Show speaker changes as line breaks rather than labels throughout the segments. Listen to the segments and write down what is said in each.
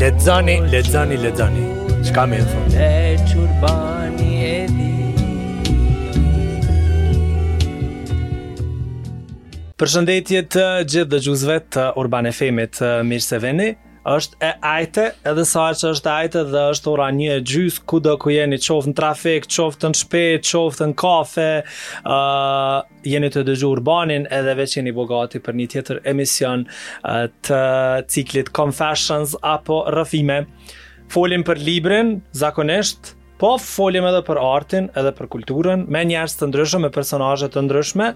Lexoni, lexoni, lexoni. Çka më thon?
Le çurbani e di.
Përshëndetje të gjithë dëgjuesve të Urban FM-it, mirë se vini. Është e ejte, edhe sa që është e ejte dhe është ora 1:30 kudo ku jeni, qoftë në trafik, qoftë në shpi, qoftë në kafe, ë uh, Jeni tu dëgju Urbanin edhe veç jeni bo gati për një tjetër emision të ciklit Confessions apo Rrëfime. Folim për librin, zakonisht, po folim edhe për artin, edhe për kulturën, me njerëz të ndryshëm, me personazhe të ndryshme.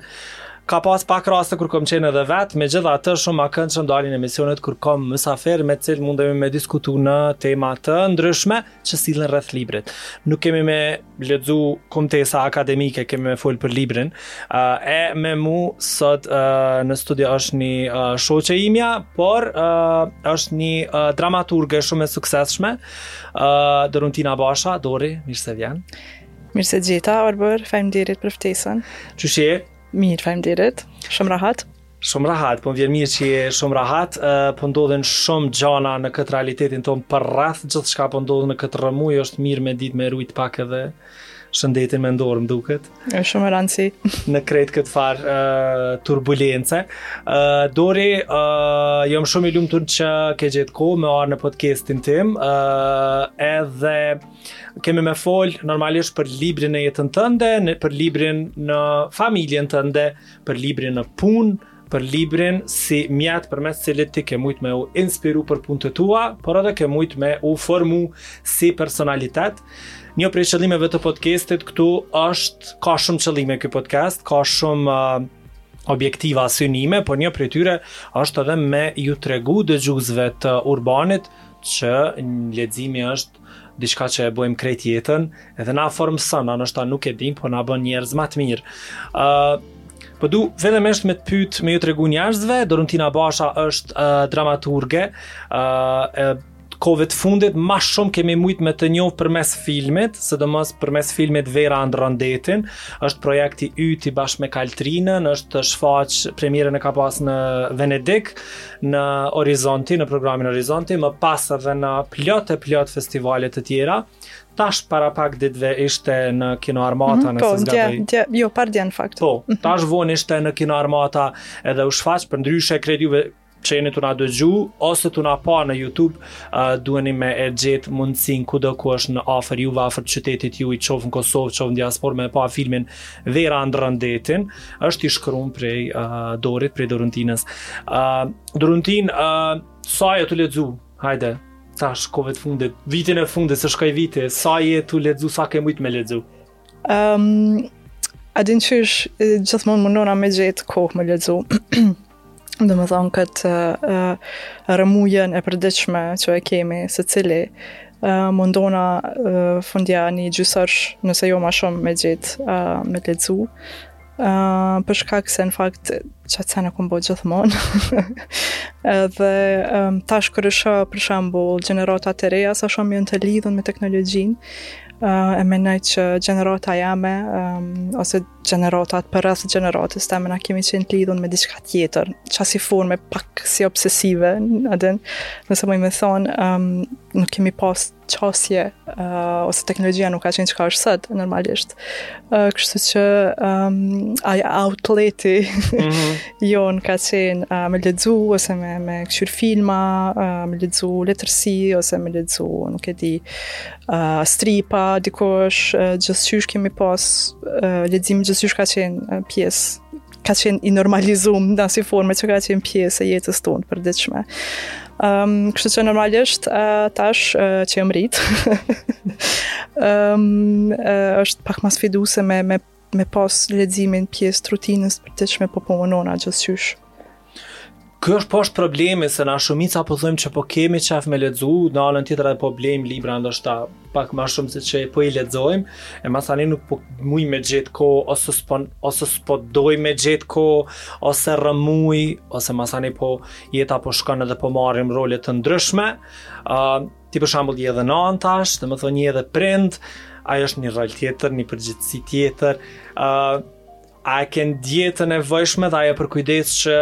Ka pas pak raste kur kom qenë edhe vetë, megjithatë shumë ma këndshëm dalin emisionet kur kom mysafirë me të cilët mundemi me diskutu në tema të ndryshme. që sillen rreth librit. Nuk kemi me lexu kumtesa akademike, kemi me fol për librin. Uh, e me mu sot uh, në studio është një uh, shoqe e imja, por uh, është një uh, dramaturge shumë e suksesshme, uh, Doruntina Basha, Dori, mirë se vjen.
Mirë se të gjeta, Arbër, faleminderit për ftesën.
Qysh
je? Mirë, faleminderit, shumë rahat.
Shumë rahat, po më vjen mirë që je shumë rahat, po ndodhin shumë gjana në këtë realitetin tonë përreth, gjithçka po ndodh në këtë rrëmujë, është mirë me ditë me e rujt pak edhe shëndetin mendor më duket.
E shumë me rëndësi.
në krejt këtë farë uh, turbulence. Uh, Dori, uh, jam shumë i lumtur që ke gjetë kohë me ardhë në podcastin tim, uh, edhe kemi me folë normalisht për librin në jetën tënde, për librin në familjen tënde, për librin në punë, për librin si mjet përmes të cilit ti ke mujt me u inspiru për punët e tua, por edhe ke mujt me u formu si personalitet. Një prej qëllimeve të podcastit këtu është, ka shumë qëllime ky podcast, ka shumë uh, objektiva synime, por një prej tyre është edhe me ju tregu dëgjuesve të Urbanit që leximi është diçka që e bëjmë krejt jetën, edhe na formëson, na ndoshta nuk e dim, po na bën njerëz ma të mirë. Uh, Po du vetëm s'pari me t'pyt me ju tregu njerëzve, Doruntina Basha është uh, dramaturge, uh, kohëve të fundit ma shumë kemi mujtë me të njohë përmes filmit, sidomos përmes filmit Vera andrron detin, është projekt i yti bashkë me Kaltrinën, është shfaqë, premierën e ka pas në Venedik, në Orizzonti, në programin Orizzonti, më pas edhe në plot e plot festivale të tjera. Tash para pak ditëve ishte në Kino Armata
mm -hmm,
në
po,
Sezgadej.
Po, dje, jo, pardje në fakt.
Po, mhm. tash vonë ishte në Kino Armata edhe u shfaq përndryshe krejt juve që jeni tu na dëgju ose tu na pa në YouTube, uh, duheni me e gjet mundësinë kudo ku është ma afër juve, afër qytetit juj qoftë në Kosovë, qoftë në diasporë me e pa filmin Vera andrron detin. është i shkruar prej uh, Dorit, prej Doruntinës. Uh, Doruntinë, uh, sa je tu lexu? Hajde, tash kohët e fundit, vitin e fundit, se shkoj viti, sa je tu lexu, sa ke mujt me lexu?
Ehm, um, a din qysh gjithmonë munona me gjetë kohë me lexu. Domethonë këtë rrëmujën e përditshme që e kemi secili, mundona fundja një gjysë ore nëse jo ma shumë me gjetë me lexu. Për shkak se në fakt që ato sene kemi bo gjithmonë. Dhe tash kqyrsha për shembull gjenerata të reja sa shumë janë të lidhun me teknologjinë. E menoj që gjenerata jeme ose gjeneratat përrreth gjeneratës teme na kemi qenë të lidhun me diçka tjetër, qasi forme pak si obsesive, a din, nëse muj me thonë, um, nuk kemi pas qasje, uh, ose teknologjia nuk ka qenë qka është sot, normalisht. Uh, kështu që um, ai outleti mm -hmm. jonë ka qenë uh, me lexu, ose me, me këqyr filma, uh, me lexu letërsi, ose me lexu, nuk e di, uh, stripa dikush uh, gjithqysh kemi pas uh, leximi gjithqysh ka qenë uh, pjesë ka qenë i normalizum n'asi forme që ka qenë pjesë e jetës tonë përditshme. Ehm, um, kështu që normalisht uh, tash uh, që jam rrit. Ehm, um, uh, është pak ma sfiduese me me Me pas leximin pjesë të rutinës përditshme po po munona gjithqysh.
Kjo është po është problemi se na shumica po thojmë që po kemi qejf me lexu, në anën tjetër edhe po blejmë libra ndoshta pak ma shumë se që po i lexojmë, e masani nuk po muj me gjet kohë ose s'po ose s'po doj me gjet kohë ose rrëmujë ose masani po jeta po shkon edhe po marrim role të ndryshme. ë uh, Ti për shembull je edhe nanë tash, domethënë je edhe prind, ai është një rol tjetër, një përgjegjësi tjetër. ë uh, A e ke ndje të nevojshme edhe a je përkujdes që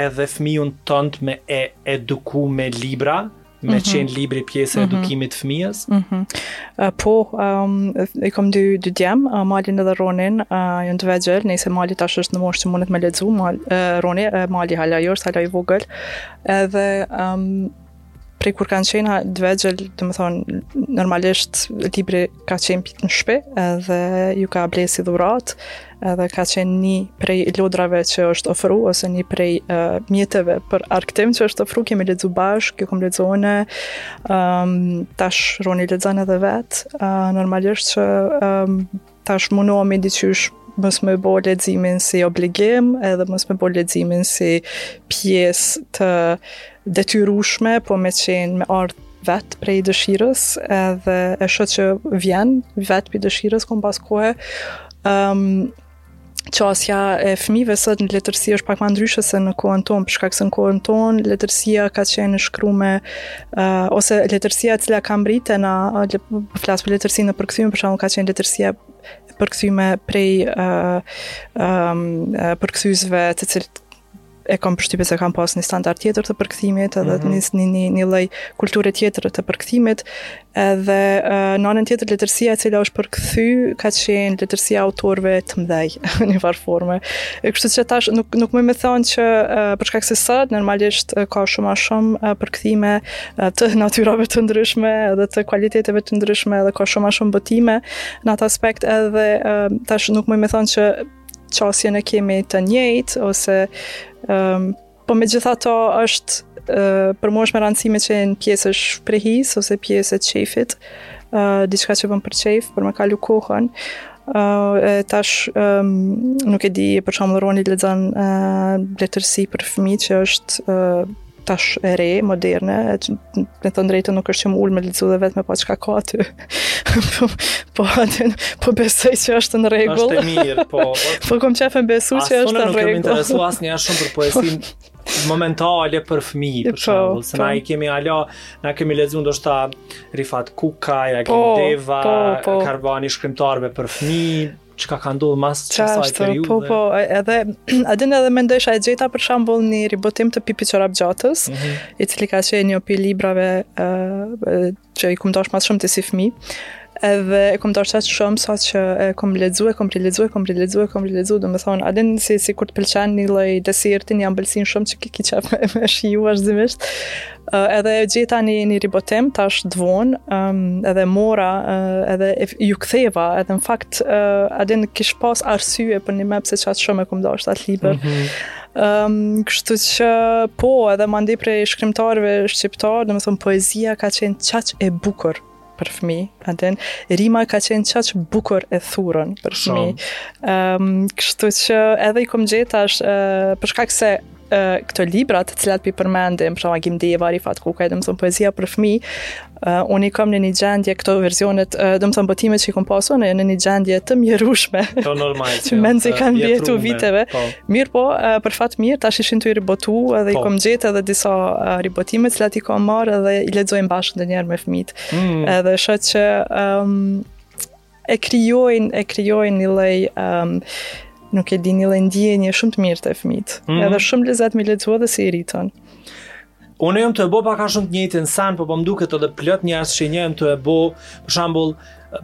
edhe fëmijën tënd me e eduku me libra, me mm -hmm. qenë libri pjesë e mhm. edukimit të fëmijës?
Mm -hmm. uh, po, um, i kom dy, dy djem, uh, Malin edhe Ronin, uh, janë të vegjel, nejse Mali tash është në moshë që mundet me lexu, Mal, uh, Roni, uh, Mali hala jo, është, hala i vogël, edhe um, prej kur kanë qenë të vegjël, domethonë normalisht libri ka qenë pikë në shpi, edhe ju kam ble si dhuratë, edhe ka qenë një prej lodrave që është ofru, ose një prej uh, mjeteve për argëtim që është ofru, kemi lexu bashkë, ju kom lexu unë, um, tash Roni lexon edhe vetë, uh, normalisht që um, Tash munohemi diqysh mos me bo leximin si obligim edhe mos me bo leximin si pjesë të detyrushme, po me qenë me ardhë vetë prej dëshirës edhe e shoh që vjen vetë prej dëshirës, kom pas kohë, um, qasja e fëmijëve sot në letërsi është pak më ndryshe se në kohën tonë, për shkak se në kohën tonë letërsia ka qenë shkrume uh, ose letërsia e cila ka mbrritë na p'flas për letërsinë në përkthim, për shembull ka qenë letërsia përkthyme prej uh, um, përkthyesve të cilët e kam përshtypje se kan pas një standard tjetër të përkthimit edhe mm -hmm. një një një lloj kulture tjetër të përkthimit edhe uh, në anën tjetër letërsia e cila është përkthy ka qenë letërsia e autorëve të mdhej në një farë forme e kështu që tash nuk nuk muj me thonë që uh, për shkak se sot normalisht uh, ka shumë ma shumë uh, përkthime uh, të natyrave të ndryshme edhe të kualiteteve të ndryshme edhe ka shumë ma shumë botime në atë aspekt edhe uh, tash nuk muj me thonë që qasjen e kemi të njëjtë ose um, po megjithatë është uh, për mua është me rëndësi me qenë pjesë e shprehisë ose pjesë e qejfit uh, diçka që bon për qejf për me kalu kohën Uh, e tash um, nuk e di për shembull Roni lexon uh, letërsi për fëmijë që është uh, tash e re, moderne, me t'thonë drejtë nuk është që jom ulë me lexu edhe vetë me pa çka ka aty. po, po, aty, po besoj që është në rregull.
është e mirë, po.
po kom qejf me besu që është në rregull.
As na nuk jemi interesu, aq shumë për poezinë momentale për fëmijë, për po, shembull, se po. na i kemi ala, na kemi lexu ndoshta Rifat Kukaj, Agim po, Deva, po, po. Karvani i shkrimtarëve për fëmijë, çka ka ndodhur mas kësaj periudhe.
Po po, edhe a dini edhe mendojsha e gjeta për shembull një ribotim të Pipi Çorap Gjatës, mm -hmm. i cili ka qenë një pi librave uh, që i kum dash më shumë të si fëmijë. Edhe e kum dash atë shumë sa që e kum lexuar, kum lexuar, kum lexuar, kum lexuar, domethënë a dini si sikur të pëlqen një lloj deserti, një ambëlsin shumë që ke kiçaf me, me shiu vazhdimisht. Uh, edhe e gjeta një, një ribotim tash të vonë, um, edhe mora, uh, edhe e, ju ktheva, edhe në fakt, uh, a din kish pas arsye përnjëme pse qaq shumë e kom dasht atë libër. Mm -hmm. um, kështu që po, edhe mandej prej shkrimtarëve shqiptarë, domethonë, poezia ka qenë qaq e bukur, për fëmijë, a din, rima ka qenë qaq bukur e thurun për fëmijë. Um, kështu që edhe i kom gjetë tash, uh, për shkak se uh, këto libra të cilat p'i përmendim, për shembull Agim Deva, Rifat Kukaj, domethënë poezia për fëmijë, uh, unë i kom në një gjendje këto versionet, uh, domethënë botimet që i kom pas unë, në një gjendje të mjerushme.
T' normal
që. Mezi i kanë mbijetu viteve. Po. Mirëpo, për fat mirë, tash ishin tu i ribotu edhe po. i kom gjetë edhe disa ribotime të cilat i kom marrë edhe i lexojmë bashkë ndonjëherë me fmijt. Mm. Edhe shoh që um, e krijojnë, e krijojnë një lloj, um, nuk e di një lloj ndjenje shumë të mirë te fmijt. Mm. Edhe shumë lezet me i lexu edhe si i rritun.
Unë jam tu e bo pak a shumë të njëjtin sen, po po më duket edhe plot njerëz që njoh janë tu e bo, për shembull,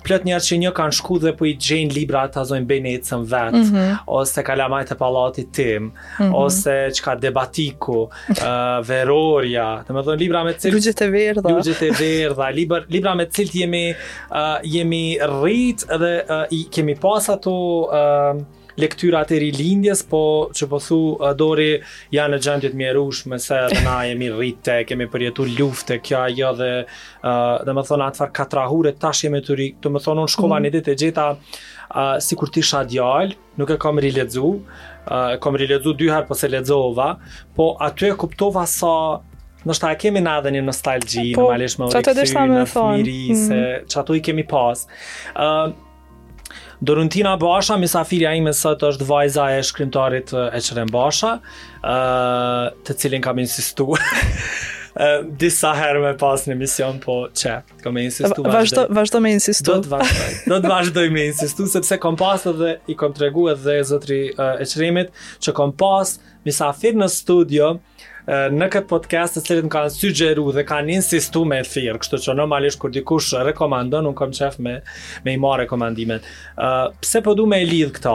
plot njerëz që njoh kanë shku dhe po i gjejnë libra t'i lexojnë për veten vetë, mm -hmm. ose kalamajtë e pallatit tim, mm -hmm. ose çka, Debatiku, uh, Verorja, domethonë librat me të cilët...
Lugjet e verdha.
Lugjet e verdha, librat, librat me të cilët jemi, uh, jemi rritë dhe uh, i, kemi pas ato... Uh, Lektyrat e Rilindjes, po që po thu Dori, janë në gjendje të mjerueshme se edhe na jemi rritë, kemi përjetu luftën, kjo ajo dhe uh, domethonë atë farë katrahure tash jemi të rritur, domethonë unë shkova mm. një ditë e gjeta uh, Sikur t'isha djalë, nuk e kam rilexu, uh, s'e kam rilexu dy herë, po s'e lexova, po aty e kuptova sa ndoshta e kemi na edhe një nostalgji, po, normalisht m'u rikthy në fmini, mm. se që ato i kemi pas. Uh, Doruntina Basha, misafirja ime sot është vajza e shkrimtarit Eqrem Basha, të cilin kam insistu disa herë me pas në emision, po që, kam me insistu
vazhdo, vazhdo me insistu.
Do të vazhdoj, do të vazhdoj me insistu, sepse kom pas edhe, i kom tregu edhe zotri uh, Eqremit, që kom pas misafir në studio, Në këtë podcast të cilët më kanë sugjeru dhe kanë insistu me të thirrë, kështu që normalisht kur dikush rekomandon, unë kom qejf me, me i marrë rekomandimet. Uh, pse po du me e lidhë këtë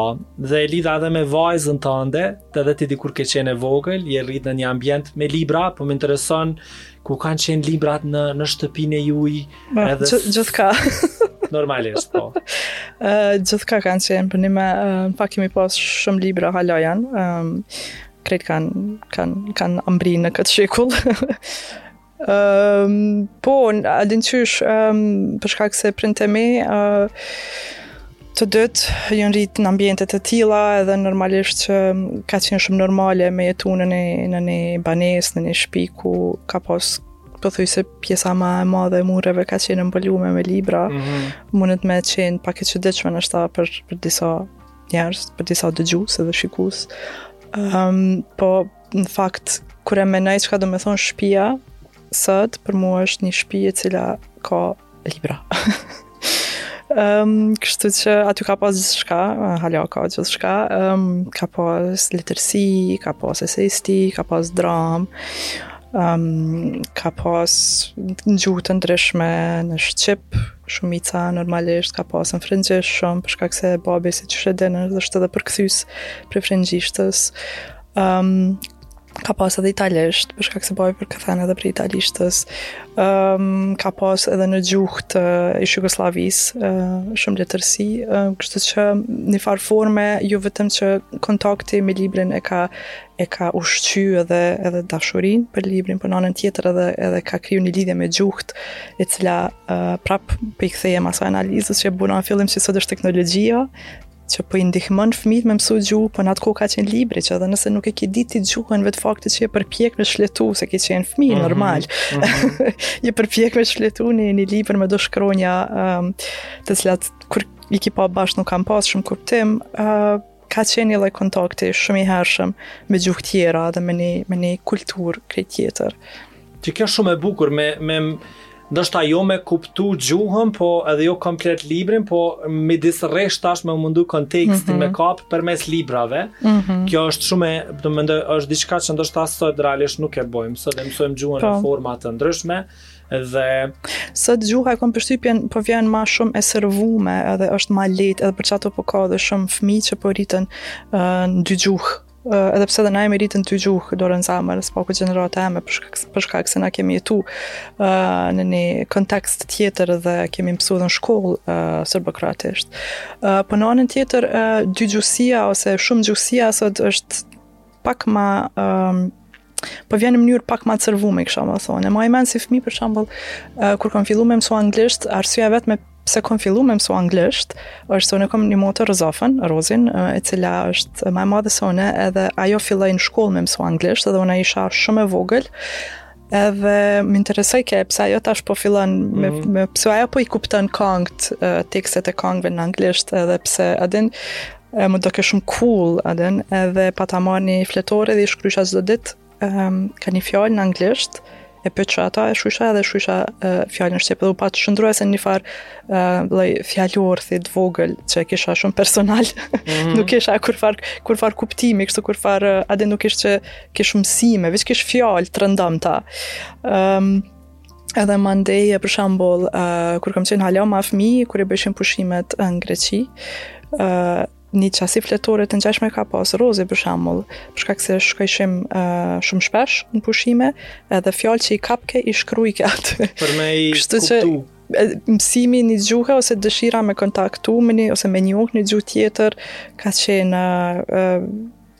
dhe e lidhë edhe me vajzën tande, edhe ti dikur ke qenë e vogël, je rritë në një ambient me libra, po më intereson ku kanë qenë librat në, në shtëpinë e juj. Ma, edhe...
Gjith, gjithkah.
normalisht, po.
Uh, gjithkah kanë qenë, përnime, uh, po kemi pas shumë libra, hala janë. Um, Krejt kanë kan, kanë mbrri në këtë shekull. um, po, a din qysh, um, për shkak se prindt e mi, uh, të dytë janë rritë në ambiente të tilla edhe normalisht që ka qenë shumë normale me jetu në një, në një banesë, në një shpi ku ka pas pothujse pjesa ma e madhe e mureve ka qenë e mbulume me libra,
mm -hmm.
mundet me qenë pak e çuditshme ndoshta për, për disa njerëz, për disa dëgjues dhe shikues. Ëm, um, po në fakt kur e mendoj çka domethonë shpia sot për mua është një shpi e cila ka libra. Ëm, um, kështu që aty ka pas gjithçka, hala ka gjithçka. Ëm, um, ka pas letërsi, ka pas eseistikë, ka pas dramë. Um, ka pas në gjuhë të ndryshme, në shqip, shumica normalisht, ka pas në frëngjisht shumë, për shkak se babi siç edhe e din është është edhe përkthys prej frëngjishtes. Um, ka pas edhe italisht, për shkak se babi përkthen edhe prej italishtes. Um, ka pas edhe në gjuhë të ish-Jugosllavisë, uh, shumë letërsi, uh, kështu që në një farë forme, jo jo vetëm që kontakti me librin e ka e ka ushqy edhe edhe dashurinë për librin, për nënën tjetër edhe edhe ka kriju një lidhje me gjuhët, e cila uh, prap po i kthehem asaj analizës që e bona në fillim se sot është teknologjia, që po i ndihmon fëmijët me mësu gjuhë, po në atë kohë ka qenë libri, që edhe nëse nuk e ke ditë ti gjuhën vetë fakti që je përpjek me shletu, se ke qenë fëmijë
mm -hmm.
normal. Mm -hmm. je përpjek me shletu në një libër me do shkronja um, të cilat kur i ki pa bashkë nuk kanë pas shumë kuptim, uh, Ka qenë një lloj kontakti shumë i hershëm me gjuhë tjera dhe me një me një kulturë krejt tjetër.
Ti kjo shumë e bukur me me ndoshta jo me kuptu gjuhën, po edhe jo komplet librin, po midis rreshtash me mundu kontekstin mm -hmm. me kap përmes librave.
Mm -hmm.
Kjo është shumë e, domethënë, është diçka që ndoshta sot realisht nuk e bojmë, sot e mësojmë gjuhën
po.
në forma të ndryshme, Dhe
sot gjuha kam përshtypjen po vjen ma shumë e servume, edhe është ma lehtë edhe për qato po ka edhe shumë fëmijë që po rriten uh, në dy gjuhë. Uh, edhe pse dhe na jemi rritë në dy gjuhë, dorën në zemër, së paku gjenerata jeme për shkak, për shkak se na kemi jetu uh, në një kontekst tjetër dhe kemi mësu dhe në shkollë uh, serbokroatisht. Uh, po në anën tjetër, uh, dygjuhësia ose shumëgjuhësia sot është Pak ma... Um, po vjen në mënyrë pak ma të servume, kisha me thonë. E maj mend si fëmi, për shembull, uh, kur kam fillu me mësu anglisht, arsyeja e vetme pse kam fillu me mësu anglisht, është se unë kam një motër Rozafën, Rozin, e cila është ma e madhe se unë, edhe ajo filloi në shkollë me mësu anglisht, edhe unë isha shumë e vogël, Edhe më interesojke kjo, pse ajo tash po fillon me
mm -hmm.
me pse ajo po i kupton këngët, tekstet e këngëve në anglisht, edhe pse a din e më dukej shumë cool, a din, edhe pata marrë një fletore dhe i shkrujsha çdo ditë, um, ka një fjalë në anglisht, e përktheja, ata e shkrujsha edhe shkrujsha uh, fjalën shqip, dhe u pat shndërru si një farë uh, lloj fjalorthi të vogël, që e kisha shumë personal, mm -hmm. nuk kishte kurrfarë kurrfarë kuptimi, kështu kurrfarë, uh, a din nuk ish që Kish mësime, veç kish fjalë të rëndomta. Um, edhe më ndeje, për shembull, uh, kur kam qenë hala ma fmi, kur e bëjshim pushimet në Greqi, uh, një qasi fletore të ngjashme ka pas Rozi për shembull, për shkak se shkojshim uh, shumë shpesh në pushime, edhe fjalë që i kapke i shkrujke atë.
Për me i kuptu.
Kështu që mësimi një gjuhë ose dëshira me kontaktu me një ose me njoh një gjuhë tjetër ka qenë uh,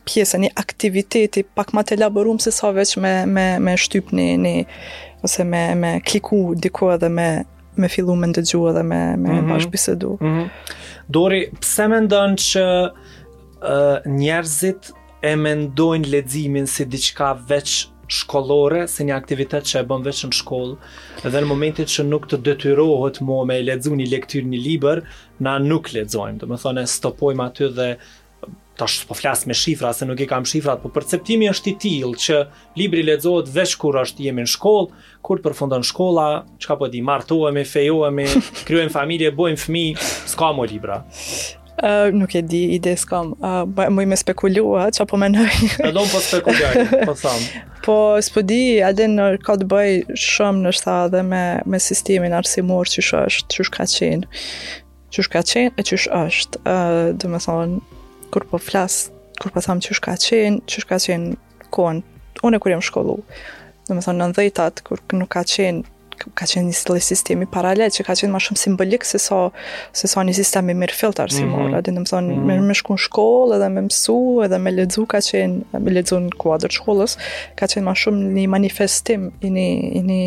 pjesë e një aktiviteti pak ma të elaborum se sa veç me me me shtyp në në ose me me kliku diku edhe me me fillu me ndëgju edhe me me
mm -hmm.
bashkëbisedu.
Mm -hmm. Dori, pse mendon që uh, njerëzit e mendojnë leximin si diçka veç shkollore, si një aktivitet që e bën veç në shkollë, dhe në momentin që nuk të detyrohet mo me lexu një lektyrë një libër, na nuk lexojmë. Domethënë e stopojmë aty dhe tash s'po flas me shifra se nuk i kam shifrat, por perceptimi është i tillë që libri lexohet veç kur jemi në shkollë, kur përfundon shkolla, çka po di, martohemi, fejohemi, krijojmë familje, bëjmë fëmijë, s'ka më libra.
Uh, nuk e di, ide s'kam. Uh, muj me spekulu, qe po menoj.
Edhe unë po spekuloj, po tham.
Po, s'po di, a din, ka të bëjë shumë ndoshta dhe me, me sistemin arsimor qysh është, qysh ka qenë. Qysh ka qenë e qysh është, uh, domethënë, kur po flas, kur po tham qysh ka qenë, qysh ka qenë kohën, unë kur jam shkollu, domethënë, nëntëdhetat, kur nuk ka qenë, ka qenë një lloj sistemi paralel, që ka qenë ma shumë simbolik se sa, se sa një sistem i mirëfilltë arsimor, domethënë, mm -hmm. me shku në shkollë, edhe me mësu, edhe me lexu ka qenë, me lexu në kuadër të shkollës, ka qenë ma shumë një manifestim i një, i një,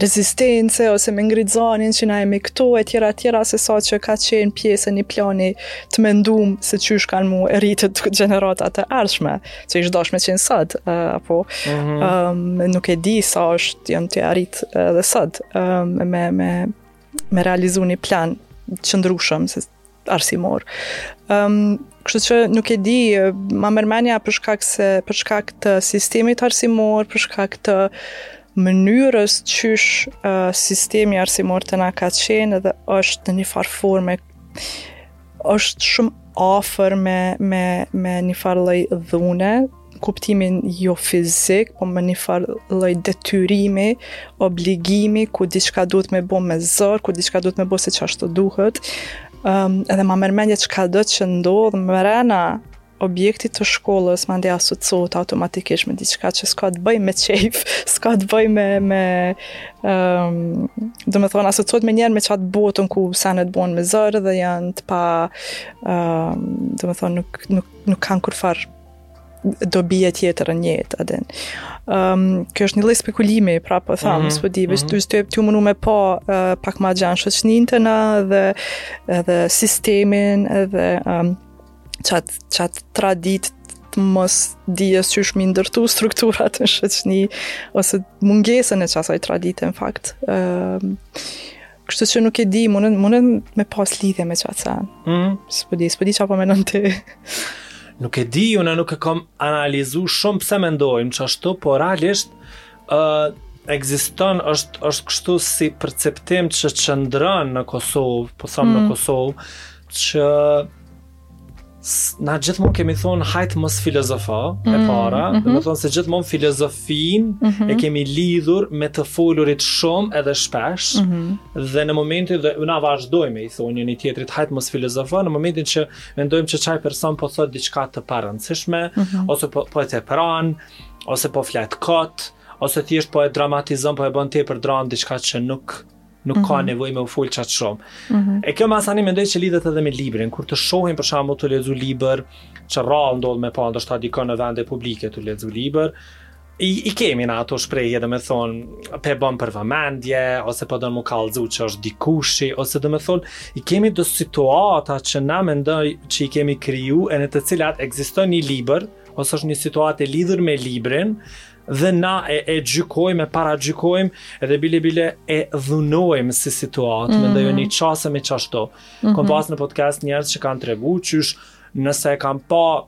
rezistence ose me ngrit zanin që na jemi këtu e tjera tjera se sa që ka qenë pjesë e një plani të mendum se qysh kanë me u rritë gjeneratat e ardhshme qysh ish dashtë me qenë sot uh, apo mm -hmm. um, nuk e di sa është duke u arrit edhe sot um, me, me, me realizu një plan të qëndrueshëm se arsimor. Um, kështu që nuk e di, ma merr menja për shkak, se, për shkak të sistemit arsimor, për shkak të mënyrës qysh uh, sistemi arsimor te na ka qenë dhe është në një farë forme, është shumë afër me, me, me një farë lloj dhune, kuptimin jo fizik, po me një farë lloj detyrimi, obligimi, ku diçka duhet me bo me zor, ku diçka duhet me bo se qashtu duhet, um, edhe ma merr menja çkado që ndodh mrena objektit të shkollës, mandej asocohet automatikisht me diçka që s'ka të bëjë me qejf, s'ka të bëjë me, me um, domethënë, asocohet menjëherë me qatë botën ku senet bohen me zor dhe janë të pa, um, domethënë, nuk, nuk, nuk kanë kurfar dobie tjetër në jetë, a din. Um, kjo është një lloj spekulimi, prapë po tham, mm -hmm. s'po di, veç mm -hmm. tuj u munu me pa uh, pak ma gjanë shoqninë te na edhe, edhe sistemin dhe um, qatë qatë traditë të mosdijes qysh me i ndërtu strukturat në shoqni ose mungesën e qasaj tradite në fakt. Um, Kështu që nuk e di, mundet, mundet me pas lidhje me qatë sen. Mm. S'po di, s'po di ça po menon ti.
nuk e di, unë nuk e kom analizu shumë pse mendojmë qashtu, por realisht, uh, ekziston është është kështu si perceptim që qëndron në Kosovë, po tham mm. në Kosovë, që na gjithmonë kemi thonë hajt mos filozofo mm, e para, mm -hmm. do të thonë se gjithmonë filozofinë mm -hmm. e mhm. kemi lidhur me të folurit shumë edhe shpesh mm -hmm. dhe në momentin dhe na vazhdojmë i thomë njëri tjetrit hajt mos filozofo në momentin që mendojmë që qaj person po thotë diçka të parëndësishme mm -hmm. ose po po të pran ose po flet kot ose thjesht po e dramatizon po e bën tepër dramë diçka që nuk nuk mm -hmm. ka mhm. nevojë me u fol qaq shumë. Mm -hmm. E kjo masani mendoj që lidhet edhe me librin, kur të shohim për shembull tu lexu libër, që rrallë ndodh me pa ndoshta dikon' në vende publike tu lexu libër, i, i kemi ato shprehje domethonë pe bon për vëmendje ose po do me kallëzu që është dikushi ose domethonë i kemi do situata që na mendoj që i kemi kriju e në të cilat ekziston një libër ose është një situatë e lidhur me librin Dhe na e e gjykojmë, e paragjykojmë dhe bile bile e dhunojmë si situatë, mm -hmm. mendoj një qasje me qashtu. Mm -hmm. Kom pas në podcast njerëz që kanë tregu qysh nëse e kanë pa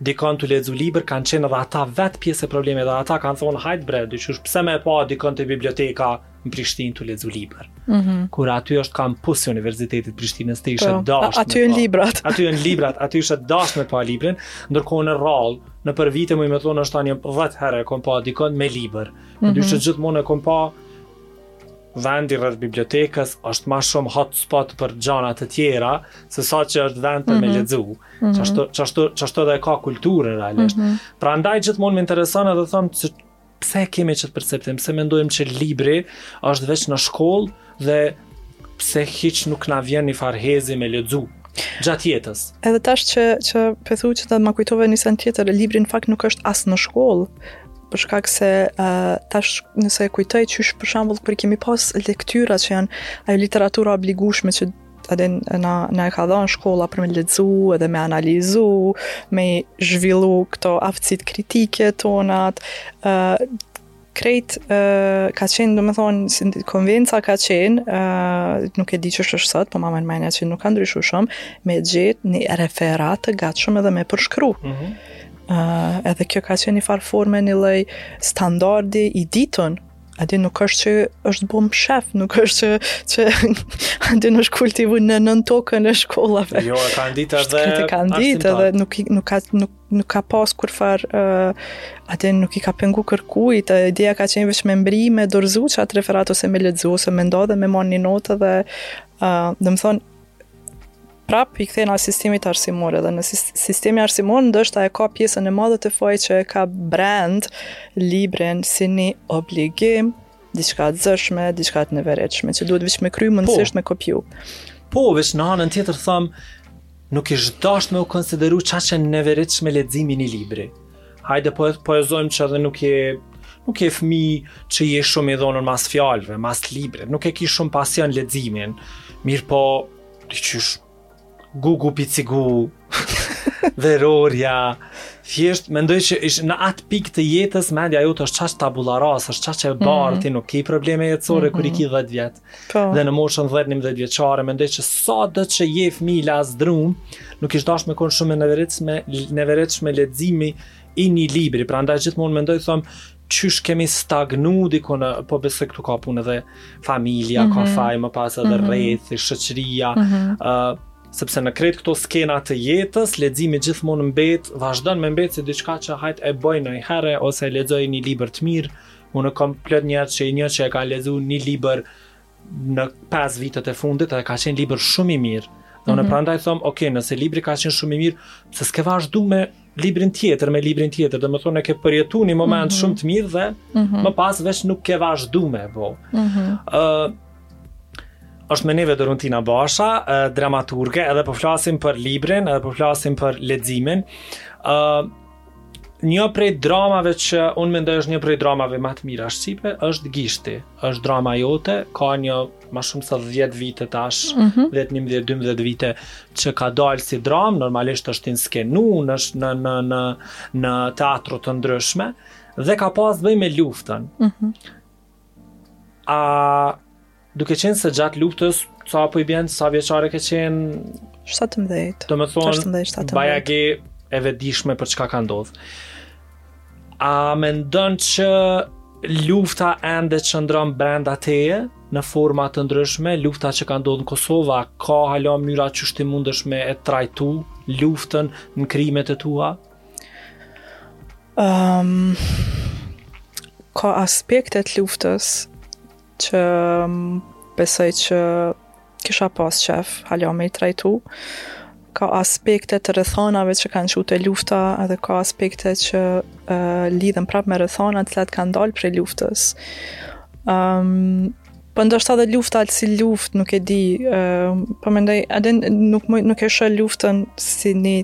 dikon tu lexu libër kanë qenë edhe ata vetë pjesë e problemit dhe ata kanë thonë hajt bre, qysh pse me e pa dikon te biblioteka, në Prishtinë tu lexu libër. Mm -hmm. Kur aty është kampusi i Universitetit të Prishtinës, tu ishe po, dashtë.
Aty janë librat.
Aty janë librat, aty ishe dashtë me pa librin, ndërkohë rrallë, në për vite me i thonë është tani 10 herë e kom pa dikon me libër. Mm -hmm. Edhe gjithmonë e kom pa vendi rreth bibliotekës është ma shumë hot spot për gjana të tjera, se sa që është vend për mm -hmm. me mhm. lexu, mm -hmm. qashtu, qashtu, qashtu dhe ka kulturë realisht. Mm -hmm. Prandaj gjithmonë më intereson edhe thëmë Pse e kemi qet perceptim? Pse mendojmë që libri është veç në shkollë dhe pse hiç nuk na vjen një farë hezi me lexu? gjatë jetës.
Edhe tash që që pe thu qeto më kujtove një sen tjetër, libri në fakt nuk është as në shkollë, për shkak se uh, tash nëse kujtoj qysh për shembull kur kemi pas lektyra që janë ajo literatura e obligueshme që edhe na na e ka dhënë shkolla për me lexu edhe me analizu, me zhvillu këto aftësitë kritike tonat, ë uh, krejt uh, ka qenë, domethonë, konvenca ka qenë, uh, nuk e di qysh është sot, po ma merr menja që nuk ka ndryshu shumë, me gjetë një referat të gatshëm edhe me përshkru. Mm -hmm. uh, edhe kjo ka qenë një farë forme një lloj standardi i ditun, A di nuk është që është bo mshef, nuk është që, që a di është kultivu në nëntokën e shkollave.
Jo, e kanë ditë edhe
arsimtarët. E kanë ditë edhe nuk, nuk, ka, nuk, nuk ka pas kurrfarë, uh, a di nuk i ka pengu kërkujt, e ideja ka qenë veç me mbri, me dorëzu qat referat ose me lexu, ose me ndodh me marrë një notë dhe, uh, domethonë, prap i kthena sistemit arsimor edhe sistemi arsimor ndoshta e ka pjesën e madhe të fajit që e ka ba librin si një obligim diçka të zëshme, diçka të neveritshme që duhet veç me kry mundësisht po, me kopju
po veç në anën tjetër tham nuk ish dasht me u konsideru çaq e neveritshme leximi i një libri Hajde po e zojmë që edhe nuk je nuk je fëmi që je shumë i dhonun mas fjalëve, mas librit, nuk e ki shumë pasion leximin. Mirëpo, diqysh Gugu Picigu, Verorja. Thjesht mendoj që në atë pikë të jetës mendja jote është çaq tabula rasa, është çaq e bardhë, mm -hmm. ti nuk ke probleme jetësore mm -hmm. kur i mhm. ki 10 vjet.
Po.
Dhe në moshën 10-11 vjeçare, mendoj që sado që je fëmijë i lazdrum, nuk ish dashur me kon shumë e neveritshme, neveritshme leximi i një libri. Prandaj gjithmonë mendoj thom qysh kemi stagnu diku në po besoj këtu ka punë dhe familja, mm -hmm. ka mhm. faj më pas edhe mm -hmm. rrethi, shoqëria, ëh, mm -hmm. uh, sepse në krejt këto skena të jetës, leximi gjithmonë mbet, vazhdon me mbet si diçka që hajt e bëj ni herë ose lexoj një libër të mirë, Unë kam plot njerëz që i njoh që e kanë lexuar një libër në 5 vitet e fundit dhe ka qenë libër shumë i mirë. Dhe unë mm -hmm. prandaj them, ok, nëse libri ka qenë shumë i mirë, pse s'ke vazhdu me librin tjetër, me librin tjetër, domethënë, e ke përjetu një moment mm -hmm. shumë të mirë dhe mm -hmm. më pas veç nuk ke vazhdu me bo. Mm -hmm. uh, është me neve Doruntina Basha, uh, dramaturge, edhe po flasim për librin, edhe po flasim për leximin. Uh, Një prej dramave që unë mendoj është një prej dramave më të mira shqipe është Gishti. Është drama jote, ka njo më shumë se 10 vite tash, mm -hmm. 10, 11, 12 vite që ka dalë si dramë, normalisht është inskenu në në në në në teatro të ndryshme dhe ka pas të bëjë me luftën. Mm -hmm. A Duke qenë se gjatë luftës, sa po i bjen, sa vjeçare ke qenë...
17. Domethonë,
bajagi e vetëdijshme për çka ka ndodhë. A mendon që lufta ende qëndron brenda teje, në forma të ndryshme, lufta që ka ndodhë në Kosovë, ka hala mënyra qysh ti mundësh me e trajtu luftën në krimet e tua?
Um, ka aspekte të luftës që besoj që kisha pas qejf hala me i trajtu ka aspekte të rrethanave që kanë çu te lufta edhe ka aspekte që uh, lidhen prap me rrethana të cilat kanë dalë prej luftës um, po ndoshta dhe lufta si luftë nuk e di um, po mendoj edhe nuk, nuk e shoh luftën si një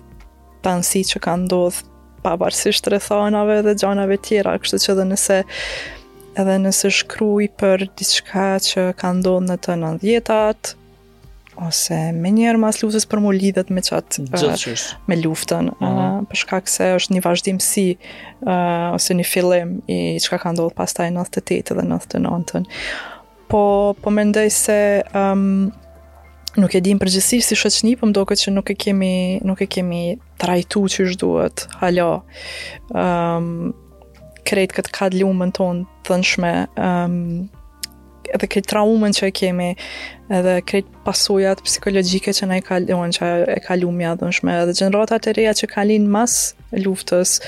Tansi që ka ndodhë pavarësisht rrethanave dhe gjanave tjera, kështu që dhe nëse edhe nëse shkruaj për diçka që ka ndodhur në të 90-tat ose menjëherë mas luftës për mu lidhet me
qat
me luftën, uh
-huh.
uh, për shkak se është një vazhdimsi uh, ose një fillim i çka ka ndodhur pastaj 98 dhe 99-ën. Po, po mendoj se um, nuk e dim përgjithësisht si shoqni, po më duket që nuk e kemi nuk e kemi trajtu qysh duhet, hala, um, krejt këtë të kalumën tonë të dhunshme, um, edhe krejt traumën që e kemi, edhe krejt pasojat psikologjike që na i ka lon, kjo e kalumja e dhunshme, edhe gjeneratat e reja që kanë lind mas luftës,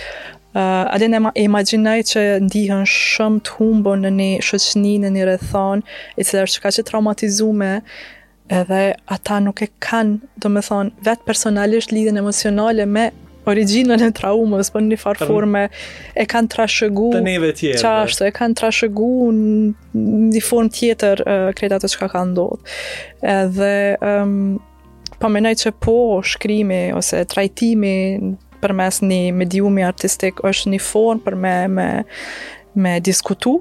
A din e imagjinoj që ndihen shumë të humbur në një shoqni, në një rrethanë, e cila është kaq e traumatizume, edhe ata nuk e kanë, domethonë, vetë personalisht lidhjen emocionale me origjinën e traumës, po në një farë forme e kanë trashëgu
të neve tjerë.
Qashtu, e kanë trashëgu në një formë tjetër uh, krejt atë çka ka ndodhë. Edhe um, Po menoj që po shkrimi ose trajtimi përmes një mediumi artistik është një formë për me, me, me diskutu,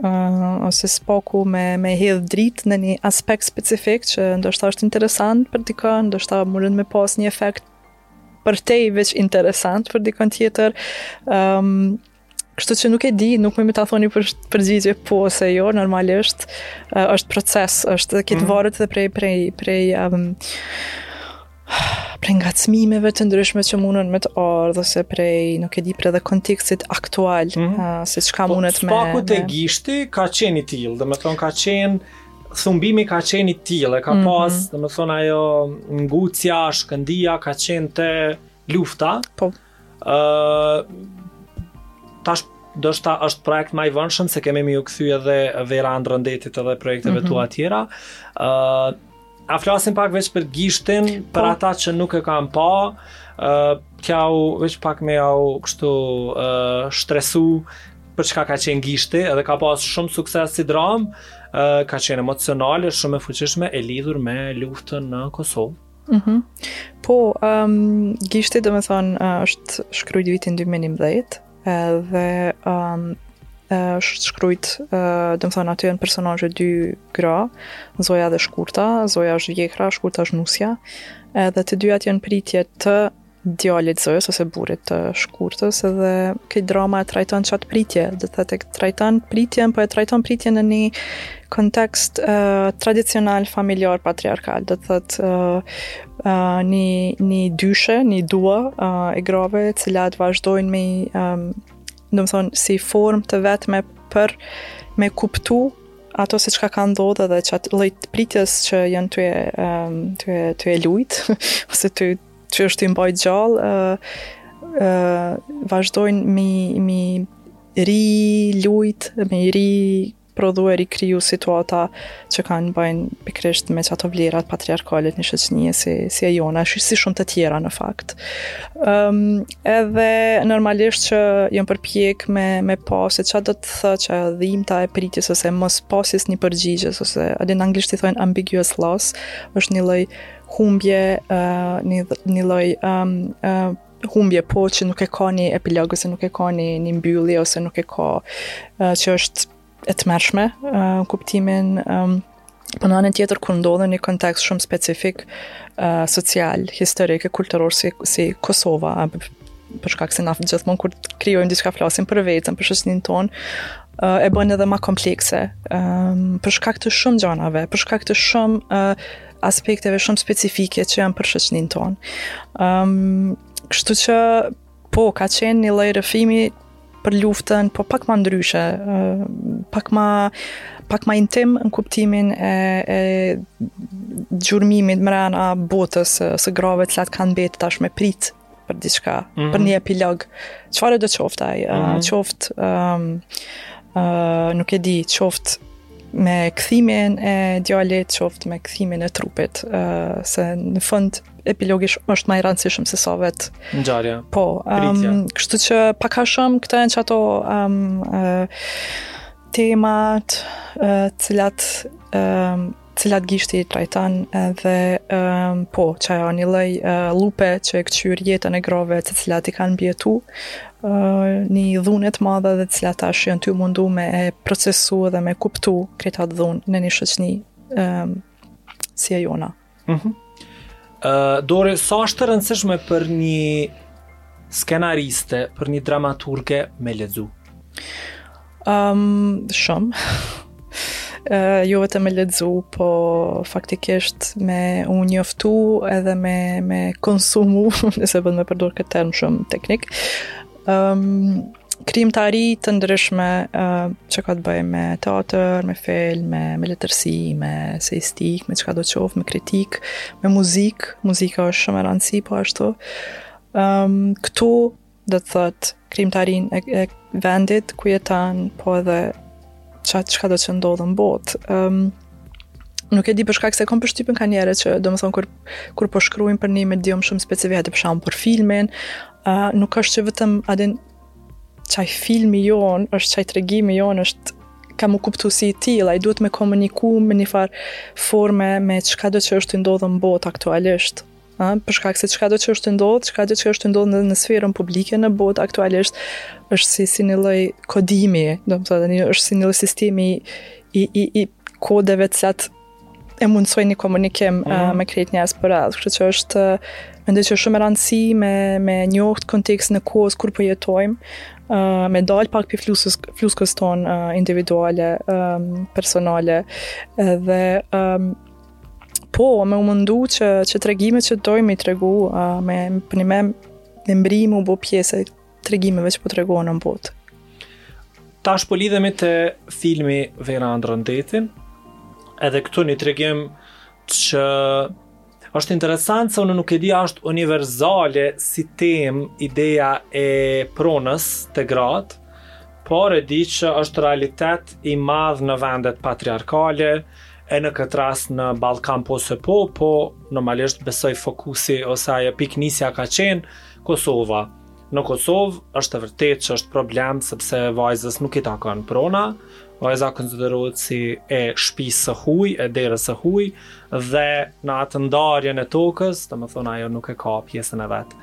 uh, ose s'paku me, me hedhë dritë në një aspekt specifik që ndoshta është interesant për dikë, ndoshta munden me pas një efekt përtej veç interesant për dikën tjetër. Um, Kështu që nuk e di, nuk muj me ta thon ni për përgjigje po ose jo, normalisht uh, është proces, është dhe
kitë mm.
varet dhe prej, prej, prej, um, prej ngacmimeve të ndryshme që munden me t'ardhë, ose prej, nuk e di, prej dhe kontekstit aktual,
mm -hmm.
uh, se çka
po,
mundet me...
S'paku
te...
gishti ka qenë i tillë, domethonë ka qenë, thumbimi ka qenë i tillë, ka mm -hmm. pas, domethonë ajo ngucja, shkëndija, ka qenë te lufta,
po.
Uh, tash ndoshta është projekt ma i vonshëm se kemi mi u këthy edhe Vera andrron detit edhe projekteve
mm -hmm.
tua tjera uh, a flasim pak veç për gishtin për
po.
ata që nuk e kanë pa uh, t'jau veç pak me jau kështu uh, shtresu për çka ka qenë gishti edhe ka pas shumë sukses si dram uh, ka qenë emocionale shumë e fuqishme e lidhur me luftën në Kosovë
Mm -hmm. Po, um, gishti domethonë uh, është shkrujt vitin 2011 dhe um, është shkrujt, uh, domethonë aty janë personazhe dy gra, Zoja dhe Shkurta, Zoja është vjehrra, Shkurta është nusja, edhe të dyat janë n'pritje të djalit Zojës ose burrit të Shkurtës dhe kjo drama e trajton qatë pritje domethënë trajton pritjen për po e trajton pritjen në një kontekst uh, tradicional familjar patriarkal domethënë uh, uh, një, një dyshe, një duo uh, e grave të cilat vazhdojnë me um, domethënë si form të vetme për me kuptu ato se çka ka ndodhur dhe qat lloj pritjes që janë tu e tu e tu e lujt ose tu që është e mbajt gjallë, ë ë vazhdojnë m'i m'i rilujt, m'i riprodhu e rikriju situata që kanë të bëjnë pikërisht me qato vlerat patriarkale të një shoqnie si, si e jona, si, si shumë të tjera në fakt. Um, edhe normalisht që jem përpjek me, me pa se që domethënë që dhimta e pritjes ose mospasjes së një përgjigjes ose atë në anglisht i thojnë ambiguous loss, është një lloj humbje një një lloj um, uh, humbje po që nuk e ka një epilog ose nuk e ka një një mbyllje ose nuk e ka uh, që është e tmerrshme uh, kuptimin um, Po në anën tjetër kur ndodh në një kontekst shumë specifik uh, social, historik e kulturor si si Kosova, a për shkak se na gjithmonë kur krijojmë diçka flasim për veten, për shoqërinë tonë, uh, e bën edhe më komplekse. Ëm um, për shkak të shumë gjanave, për shkak të shumë uh, aspekteve shumë specifike që janë për shoqninë tonë. Ëm, um, kështu që po ka qenë një lloj rrëfimi për luftën, po pak ma ndryshe, uh, pak ma pak ma intim në kuptimin e e gjurmimit mrena botës së grave të cilat kanë mbetë tash me prit për diçka,
mm -hmm.
për mhm. një epilog, çfarëdo qoftë ai,
mm
-hmm. qoftë um, uh, nuk e di, qoftë me kthimin e djalit, qoftë me kthimin e trupit, uh, se në fund epilogi është ma i rëndësishëm se sa vetë
ngjarja.
Po, um, kështu që pak a shumë këto janë qato um, uh, temat, uh, të cilat um, Të cilat Gishti i trajton dhe um, po, qajo një lloj uh, llupe që e këqyr jetën e grave të cilat i kanë mbijetu, uh, një dhune të madhe dhe të cilat tash janë tu u mundu me e procesu dhe me e kuptu krejt atë dhunë në një shoqni um, si e jona.
Mm -hmm. uh, Dore, sa është e rëndësishme për një skenariste, për një dramaturge me lexu?
Um, shumë. uh, jo vetëm me lexu, po faktikisht me u njoftu edhe me me konsumu, nëse muj me përdor këtë term shumë teknik. Ëm um, krijimtari të ndryshme uh, që ka të bëjë me teatr, me film, me, me letërsi, me eseistikë, me çka do të qoftë, me kritikë, me muzikë, muzika është shumë e rëndësishme po ashtu. Ëm um, këtu do të thotë krijimtarinë e, e vendit ku jeton, po edhe çat çkado që ndodh në botë. Ëm um, nuk e di për shkak se kam përshtypjen ka njerëz që domethënë kur kur po shkruajnë për një medium shumë specifik, për shkak për filmin, ë uh, nuk është që vetëm e din qaj filmi jonë, është qaj tregimi jonë, është ka m'u kuptu si i tillë, i duhet me komuniku në një farë forme me çkado që është tu ndodh në botë aktualisht. ë për shkak se çkado që është tu ndodh, çkado që është tu ndodh në, në sferën publike në botë aktualisht është si si një lloj kodimi, do të thotë, është si një lloj sistemi i i i kodeve të cilat e mundësojnë një komunikim mm
-hmm.
uh, me krejt njerëz përreth, kështu që është mendoj që është shumë e rëndësishme me njoft kontekstin e kohës kur po jetojmë, uh, me dal pak prej fluskës fluskës tonë uh, individuale, um, personale dhe um, Po, me u mundu që, që tregimet që dojmë me i tregu, uh, me përnime me mbrri me u bo pjesë e tregimeve që po tregohen në botë.
Tash po lidhemi te filmi Vera andrron detin, edhe këtu një tregim që është interesant se unë nuk e di a është universale si temë ideja e pronës te gratë, por e di që është realitet i madh në vendet patriarkale, e në këtë rast në Ballkan po se po, po normalisht, besoj fokusi ose ajo pikënisja ka qenë Kosova. Në Kosovë është e vërtetë që është problem sepse vajzës nuk i takon prona, vajza konsiderohet si e shpisë së huj, e derës së huj, dhe në atë ndarjen e tokës, domethënë ajo nuk e ka pjesën e vet.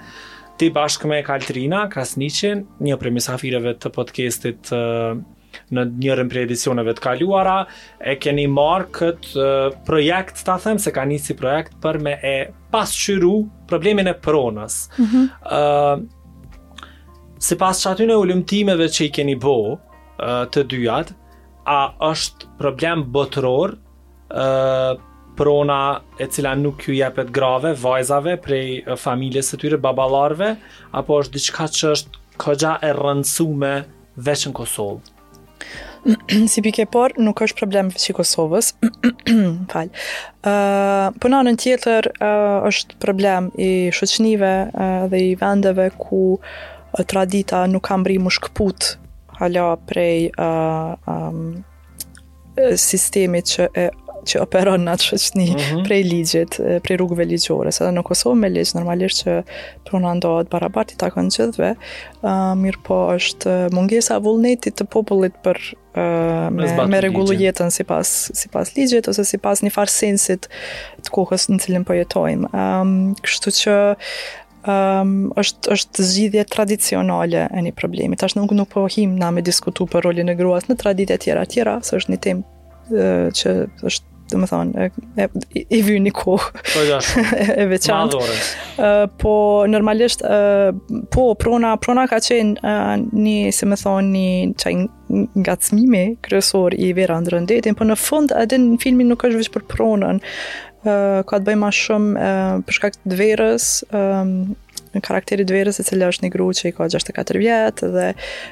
Ti bashkë me Kaltrina Krasniqin, një prej mysafireve të podcastit në njërën prej edicioneve të kaluara, e keni marrë këtë projekt, ta them se ka nisi projekt për me e pasqyru problemin e pronës. Mm -hmm. uh, sipas qatyne hulumtimeve që i keni bo uh, të dyat, a është problem botëror uh, prona e cila nuk ju jepet grave, vajzave prej familjes së tyre, baballarëve, apo është diçka që është goxha e rëndësume veç në Kosovë.
si pikë e parë nuk është problem veç i Kosovës. Fal. Ë, uh, po në anën tjetër uh, është problem i shoqnive uh, dhe i vendeve ku uh, tradita nuk ka mbri m'u shkëput hala prej uh, um, sistemi që e që operon në atë shoqni mm -hmm. prej ligjit, prej rrugëve ligjore. Se edhe në Kosovë me ligj normalisht që prona ndahet barabartë, i takon të gjithëve, uh, mirëpo është mungesa e vullnetit të popullit për uh, me, me rregullu jetën sipas sipas ligjit ose sipas një farë sensit të kohës në cilin po jetojmë. Ëm, um, kështu që um, është është zgjidhje tradicionale e një problemi. Tash nuk nuk po hijmë na me diskutu për rolin e gruas në traditë e tjera, tjera, se është një temë që është domethonë, e, e, i vyn një kohë
po,
e veçantë. po, normalisht, po, prona, prona ka qenë një, domethonë, një, qaj, ngacmimi kryesor i Vera Andrron Detin, po në fund edhe filmi nuk është veç për pronën, uh, ka të bëjë ma shumë uh, për shkak të verës, um, karakterit të Verës e cila është një gru që i ka 64 vjet dhe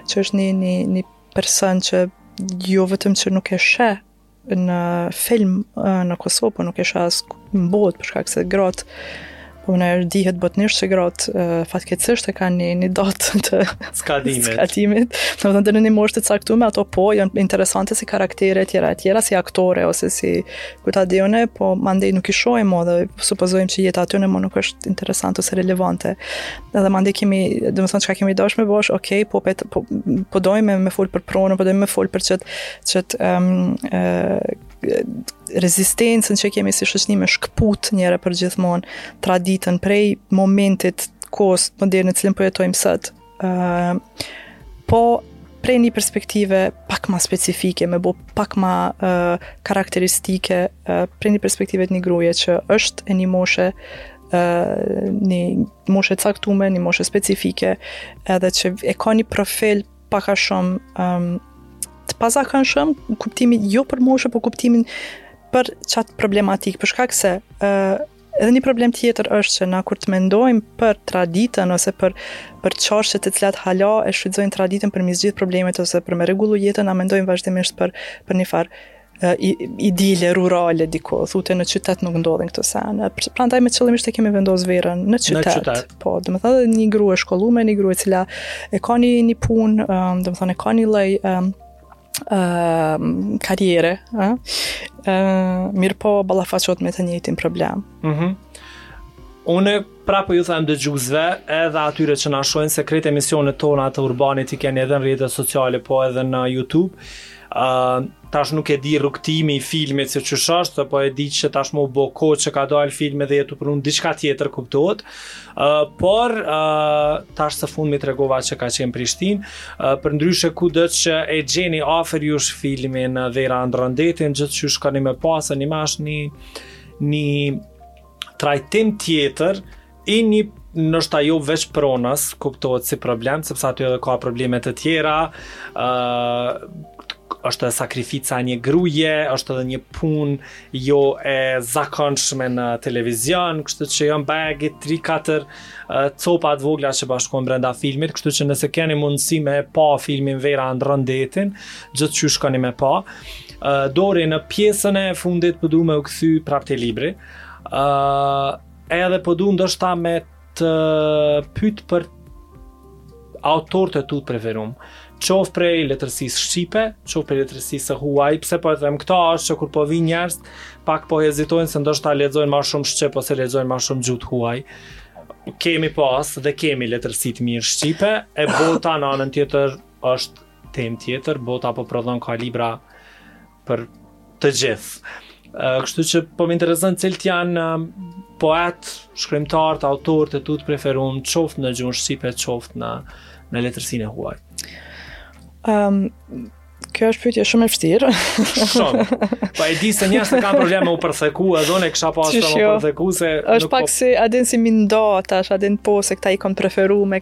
që është një, një, një person që jo vetëm që nuk e sheh në film në Kosovë, po nuk e sheh as në botë, për shkak se gratë po e dihet botnisht që gratë fatkeqsisht e kanë një, një datë të skadimit. skadimit. Deri në një moshë të caktume, ato po janë interesante si karaktere e tjera e tjera, si aktore ose si çka di unë, po mandej nuk i shojmë dhe supozojmë që jeta e tyne më nuk është interesante ose relevante. edhe mandej kemi, domethonë çka kemi dasht me bo osht, ok, po, pet, po, po dojmë me, me fol për pronën, po dojmë me fol për qëtë, qëtë um, uh, rezistencën që kemi si shoqni me shkëput njëherë e përgjithmonë traditën prej momentit kohës moderne në cilin po jetojmë sot. Uh, po, prej një perspektive pak ma specifike, me bo pak ma uh, karakteristike, uh, prej një perspektive të një gruje që është e një moshe një moshe të caktume, një moshe specifike, edhe që e ka një profil pak a shumë um, të pazakonshëm në kuptimin jo për moshë, po kuptimin për qat problematikë, për shkak se ë uh, edhe një problem tjetër është që na kur të mendojmë për traditën ose për për çështje të cilat hala e shfrytëzojnë traditën për me i zgjidh problemet ose për me rregullu jetën, na mendojmë vazhdimisht për për një farë idile, rurale, diku, thu ti në qytet nuk ndodhin këto sene. Prandaj me qëllimisht e kemi vendos Verën në qytet. Në qytet. Po, domethënë një gru e shkollume, një gru e cila e ka një, një punë, um, domethënë e ka një lloj um, um, karriere, uh, uh, mirëpo ballafaqohet me të njëjtin problem.
Mm -hmm. Unë Pra po ju them dëgjuesve edhe atyre që na shohin se krejt emisionet tona të urbanit i keni edhe në rrjetet sociale po edhe në YouTube. Uh, tash nuk e di rrugtimi i filmit se qysh është, po e di që tashmë u bë kohë që ka dalë filmi dhe je tu punu diçka tjetër kuptohet. Uh, por uh, tash së fundmi tregova që ka qenë Prishtinë. Uh, përndryshe kudo që e gjeni afër jush filmin Vera andrron detin, gjithqysh kanë me pas animash një një trajtim tjetër i një, nuk është ajo veç pronës, kuptohet si problem, sepse aty edhe ka probleme të tjera, është edhe sakrifica e një gruje, është edhe një punë jo e zakonshme në televizion, kështu që janë ba gati 3-4 copa të vogla që bashkohen brenda filmit, kështu që nëse keni mundësi me pa filmin Vera andrron detin, gjithqysh shkoni me pa, Uh, Dori, në pjesën e fundit po du me u kthy prapë te libri. ë uh, edhe po du ndoshta me të pyet për autorët e tu të preferum. Qoftë prej letërsisë shqipe, qoftë prej letërsisë së huaj, pse po e them këtë është që kur po vijnë njerëz, pak po hezitojnë se ndoshta lexojnë ma shumë shqip ose lexojnë ma shumë gjuhë të huaj. Kemi pas dhe kemi letërsi të mirë shqipe, e bota në anën tjetër është Temë tjetër, bota po prodhon ka libra për të gjithë. Kështu që po më intereson cilët janë poetët, shkrimtarët, autorët e tu të preferum qoftë në gjuhën shqipe, qoftë në, në letërsinë e huaj.
Um, kjo është pyetje shumë e vështirë.
Shumë. Po e di se njerëzit kanë problem me u përcaktu, edhe unë kisha pas me u përcaktu se
është pak po... si a e din si me nda tash, a e din po se këta i kanë preferuar me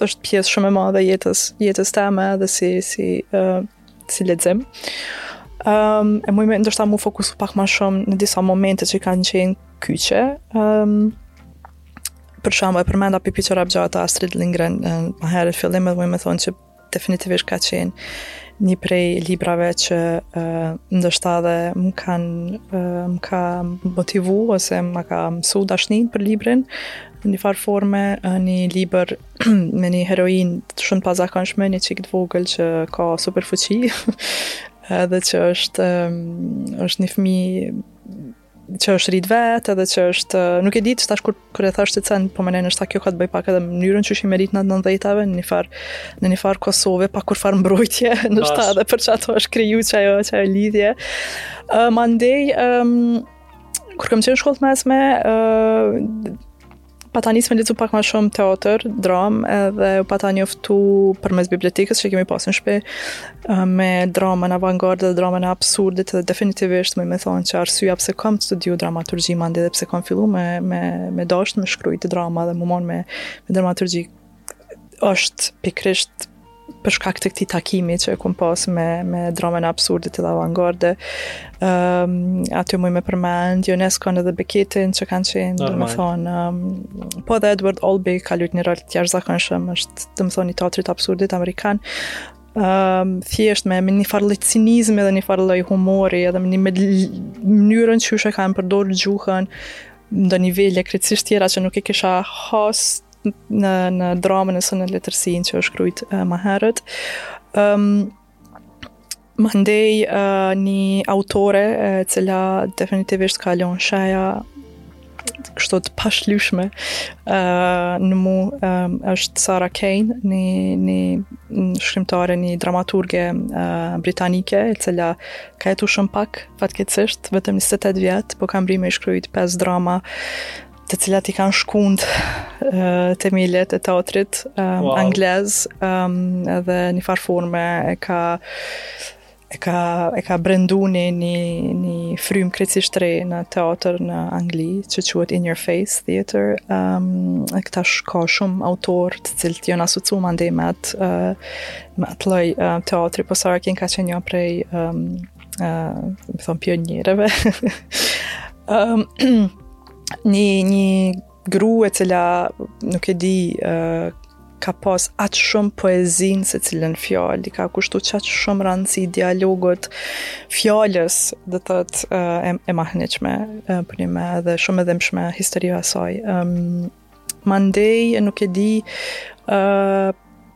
është pjesë shumë e madhe e jetës, jetës teme edhe si, si, uh, si lexim. Um, e muj me ndoshta m'u fokusu pak ma shumë në disa momente që kanë qenë kyçe. Um, për shembull e përmenda Pipi Çorapegjatën e Astrid Lindgren në uh, herën, fillim edhe muj me thonë që definitivisht ka qenë një prej librave që uh, ndoshta edhe më ka uh, më ka motivu ose më ka mësu dashninë për librin Në një farë forme, një libër me një heroinë shumë të pazakonshme, një qikë të vogël që ka superfuqi, edhe që është, është një fëmi që është rrit vetë edhe që është nuk e di tash kur kur e thash seç jam po mendoj se kjo ka të bëj pak edhe me mënyrën qysh jemi rrit në 90-tat në një far në një far Kosovë pa kurrfarë mbrojtje, ndoshta edhe për qato është kriju qajo qajo lidhje uh, mandej um, Kur kam qenë shkollë të mesme, e pata nisë me lexu pak ma shumë teatër, dramë, edhe u pata njoftu përmes bibliotekës që kemi pasë në shpe, me dramën avantgardë dhe dramën e absurdit dhe definitivisht muj me thonë që arsyja pse kam studiu dramaturgji mandej edhe pse kam fillu me, me, me dashtë me shkrujt drama dhe m'u marrë me, me dramaturgji është pikërisht për shkak të këtij takimi që e kam pas me me dramën e absurdit dhe avantgarde. Ëm um, aty muj me përmend Joneskon edhe Beketin që kanë qenë, domethënë, um, po dhe Edward Albee ka luajtur një rol të jashtëzakonshëm, është domethënë i teatrit absurdit amerikan. Ëm um, thjesht me, me një farë lloj cinizmi dhe një farë lloj humori edhe me një me mënyrën që e kanë përdorur gjuhën në një nivel krejtësisht tjetër që nuk e kisha has në në dramën ose në letërsinë që është shkruajt uh, ma herët. Ëm um, mandej uh, një autore e uh, cila definitivisht ka lënë shenja kështu të pashlyshme uh, në mu um, është Sarah Kane një, një, një shkrimtare një dramaturge uh, britanike e cila ka jetu shumë pak fatkeqësisht vetëm 28 vjet po ka mbrri me i shkrujt 5 drama të cilat i kanë shkund themelet e teatrit um, wow. anglez um, dhe një farë forme e ka e ka e ka brendu një një frymë krejtësisht të re në teatër në Angli, që quhet In Your Face Theater. Ehm, um, e tash ka shumë autorë të cilët janë asociu mandej me atë uh, me atë lloj uh, teatri, po Sarah Kane ka qenë një prej ehm um, uh, me thonë pionierëve. Ehm um, një një grua e cila nuk e di uh, ka pas aq shumë poezi në secilën fjalë, i ka kushtu qaq shumë rëndësi dialogut, fjalës, do të thotë e, e mahnitshme uh, përnime edhe shumë e dhimbshme historia e saj. Um, Mandej, nuk e di, uh,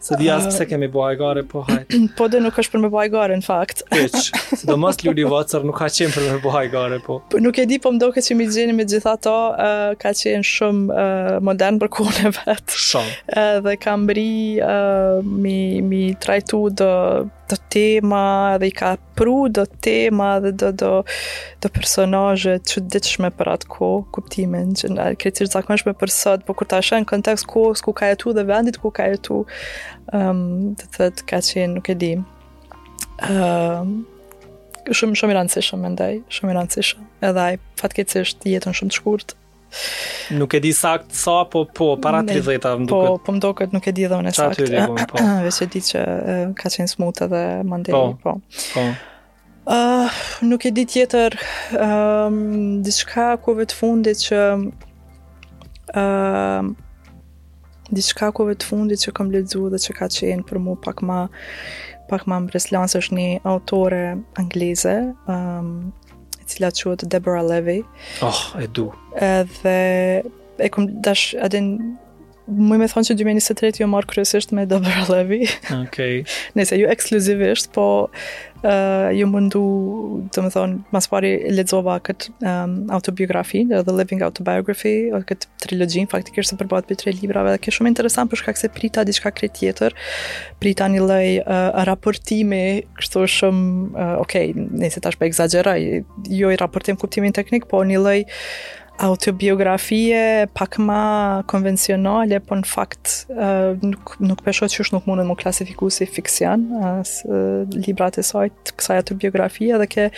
S'e
di as pse kemi bo hajgare, po hajt.
Po edhe nuk është për me bo hajgare, në fakt.
Hiç, sidomos Luli i vocërr, nuk ka qenë për me bo hajgare, po.
po. Nuk e di, po më doket që Migjeni megjithatë, uh, ka qenë shumë uh, modern për kohën e vet.
Shumë.
Uh, dhe ka mbrri, uh, m'i, m'i trajtu do, do tema edhe i ka pru do tema dhe do do do personazhe të çuditshme për atë kohë, në kuptimin që janë krejtësisht të zakonshme për sot, por kur ta sheh në kontekst të kohës ku ka jetu dhe vendit ku ka jetu, ëm um, do të thotë ka qenë, nuk e di. ëm um, shumë shumë i rëndësishëm mendoj, shumë i rëndësishëm. Edhe ai fatkeqësisht jetën shumë të shkurtë.
Nuk e di sakt sa, po po, para 30-ta më duket.
Po, po më duket, nuk e di edhe unë
sakt.
Çfarë
po, po.
Veç e di që ka qenë smut edhe mandej,
po.
Po.
po.
Uh, nuk e di tjetër um, diçka kohëve të fundit që um, diçka kohëve të fundit që kam lexu dhe që ka qenë për mu pak ma pak ma mbresëlënëse është një autore angleze um, e cila quhet Deborah Levy.
Oh, e du.
Edhe e kom dasht edhe un domethonë që 2023 jom marrë kryesisht me Deborah Levy.
Okay.
Nëse jo ekskluzivisht, po uh, jom mundu, domethonë, ma s'pari lexova këtë um, autobiografi, The Living Autobiography, o këtë trilogjin, faktikisht se përbëhet prej tre librave, dhe ke shumë interesant për shkak se prita diçka krejt tjetër, prita një lloj uh, raportimi kështu shumë, uh, ok, nëse tash po ekzagjeroj, jo ni raportim kuptimin teknik, po një lloj autobiografie pak ma konvencionale, po në fakt uh, nuk, nuk besoj që është nuk mundet m'u klasifiku si fiksion, as uh, librat e saj të kësaj autobiografie dhe ke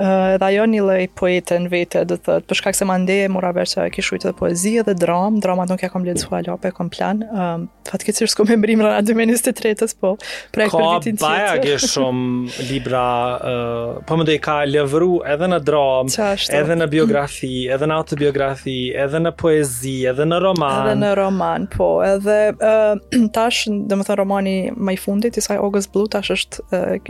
Edhe ajo një lloj poete në vete, do të thotë, për shkak se mandej e mora vesh se ajo kishte shkruar poezi edhe dramë, drama nuk ja kam lexuar ala, po e kam plan. Ëm, ehm, um, fatkeqësisht s'kam mbërri mrena 2023-s, po. Pra e
kam
vitin tjetër.
Ka bajagi shumë libra, ë, uh, po mendoj ka lëvru edhe në
dramë,
edhe në biografi, edhe në autobiografi, edhe në poezi, edhe në roman.
Edhe në roman, po. Edhe ë uh, tash, domethënë romani më i fundit i saj August Blue tash është uh,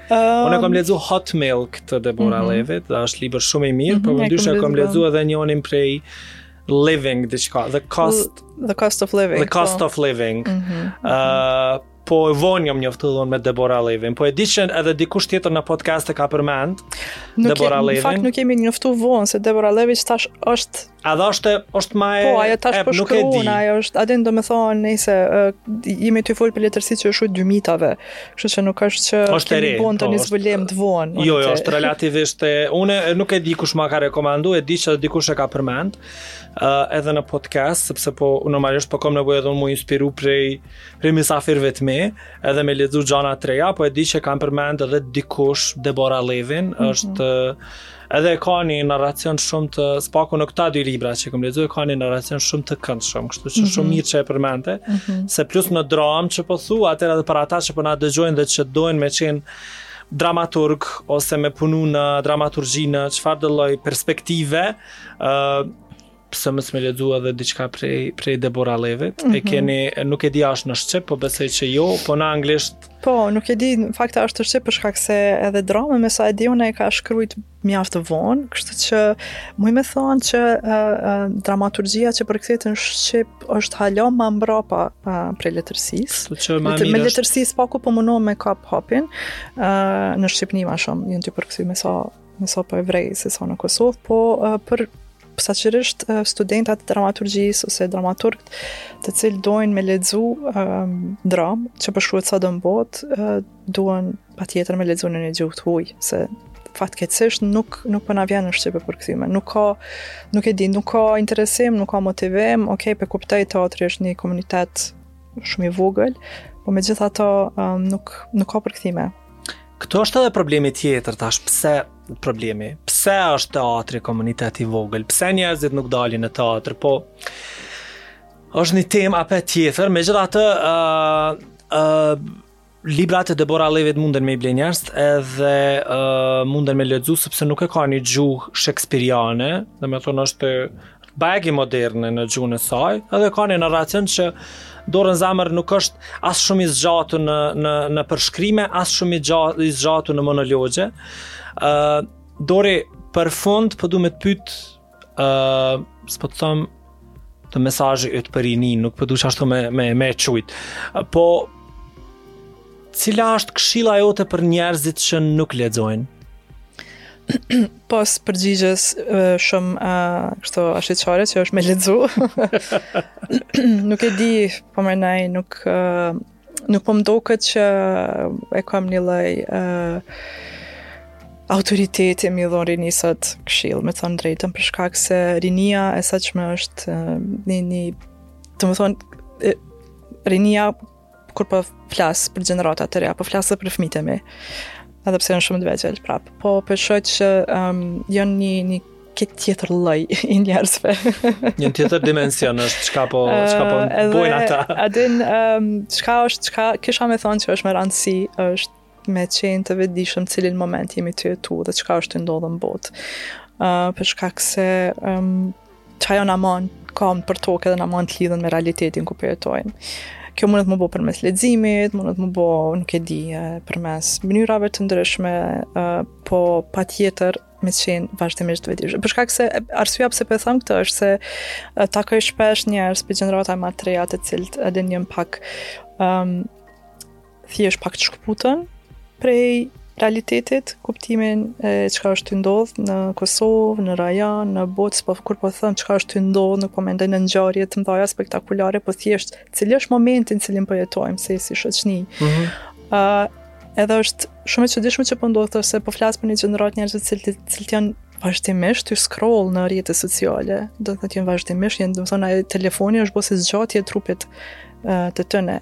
Um, Unë e kam lexu Hot Milk të Deborah mm -hmm. Levyt, dhe është libër shumë i mirë, mm
-hmm,
po
ndryshe
e kam lexu edhe njonin prej Living, diçka, The Cost...
L the Cost of Living.
The Cost
po.
of Living.
Mm -hmm.
uh, po vonë jam njoftu edhe un me Deborah Levin. Po e di që edhe dikush tjetër në podcast e ka përmend Deborah Levin.
Në fakt nuk e kemi njoftu vonë se Deborah Levin tash është
A dhe është, është ma e...
Po, ajo tash po shkruun, ajo është, edhe domethonë, nëse jemi tu folë për letërsi qysh të dymijtave, kështu që nuk është që
kemi
bo tash
po,
një zbulim të vonë.
Jo, jo, është relativisht e... Unë nuk e di kush ma ka rekomandu, e di që dikush e ka përmend, uh, edhe në podcast, sepse po normalisht po kom nevojë edhe m'u inspiru prej, prej misafirve të mi, edhe me lexu gjana të reja, po e di që ka përmend edhe dikush Deborah Levin, mm -hmm. është Edhe e ka një narracion shumë të, së paku në këta dy libra që kam lexuar ka një narracion shumë të këndshëm, kështu që mm -hmm. shumë mhm. mirë që e përmende, mm -hmm. se plus në dramë që po thu, atëherë edhe për ata që po na dëgjojnë dhe që dojnë me qenë dramaturg ose me punu në dramaturgji në çfarëdo lloj perspektive, ë uh, Pse mos me lexu dhe diçka prej prej Deborah Levy? Mm -hmm. E keni, nuk e di as në shqip, po besoj që jo, po në anglisht.
Po, nuk e di, në fakt është në shqip për shkak se edhe drama me sa e di unë e ka shkruajt mjaft vonë, kështu që domethon që uh, uh, dramaturgjia që përkthehet në shqip është hala më mbrapa uh, prej letërsisë.
Kështu që më mirë. Me
letërsisë paku po mundohem me kap hapin. Ë uh, në shqip më shumë, janë të përkthyer me sa Me sa po e vrej se sa në Kosovë, po posaçërisht studentat e dramaturgjisë ose dramaturgët të cilët dojnë me lexu um, dramë që po shkruhet sot në botë, uh, duen patjetër me lexu në një gjuhë të huj, se fatkeqësisht nuk nuk po na vjen në shqip përkthime. Nuk ka nuk e di, nuk ka interesim, nuk ka motivim. Okej, okay, po kuptoj teatri është një komunitet shumë i vogël, por megjithatë um, nuk nuk ka përkthime.
Këtu është edhe problemi tjetër tash, pse problemi? Pse është teatri komunitet i vogël? Pse njerëzit nuk dalin në teatr? Po është një temë prap tjetër, megjithatë ë uh, ë uh, librat e Deborah Levy munden me i ble njerëz, edhe uh, munden me lexu sepse nuk e ka një gjuhë shekspiriane, domethënë është Bajagi moderne në gjuhën e saj, edhe ka një narracion që dorën në zemër nuk është as shumë i zgjatu në, në, në përshkrime, as shumë i zgjatu në monologje. Uh, Dori, për fund, po du me të pytë, uh, s'po të them, mesazhi yt për rini, nuk po du që ashtu me, me, me e qujtë. Po, cila është këshila jote për njerëzit që nuk lexojnë?
Pas përgjigjes shumë kështu ashiqare që është me lexu. nuk e di, po më nai nuk nuk po më duket që e kam një lloj autoriteti me i dhon rinisë këshilla, me thon të drejtën për shkak se rinia e sotshme është një një domethon rinia kur po flas për gjeneratat e reja, po flas edhe për fëmijët e mi. Edhe pse janë shumë të vegjël prap. Po po e shoh që um, janë një një këtë tjetër lloj i njerëzve.
një tjetër dimension është çka po çka po uh, bojnë ata.
A din um, çka është çka kisha me thonë që është me rëndësi është me qenë të vetëdijshëm në cilin moment jemi tu jetu dhe çka është tu ndodhë në botë. Uh, për shkak se um, qajo na mban kambt për tokë edhe na mban të lidhun me realitetin ku po jetojmë. Kjo mundet me u bo përmes leximit, mundet me u bo, nuk e di, përmes mënyrave të ndryshme, uh, po patjetër me qenë vazhdimisht të vetëdijshëm. Për shkak se arsyeja pse po them këtë është se takoj shpesh njerëz prej gjeneratave më të reja të cilët edhe një pak um, thjesht pak të shkëputën prej realitetit, kuptimin e çka është tu ndodhë në Kosovë, në rajon, në botë, po kur po them çka është tu ndodhë, nuk po mendoj në ngjarje të mëdha spektakulare, po thjesht cili është momentin që po jetojmë si shoqni. Ëh, mm -hmm. uh, edhe është shumë e çuditshme që po ndodhë, se po flas për një gjeneratë njerëz të cilët cilët janë vazhdimisht tu scroll në rrjete sociale, do të thotë janë vazhdimisht, janë domethonë ai telefoni është bo si zgjatje e trupit të tyne.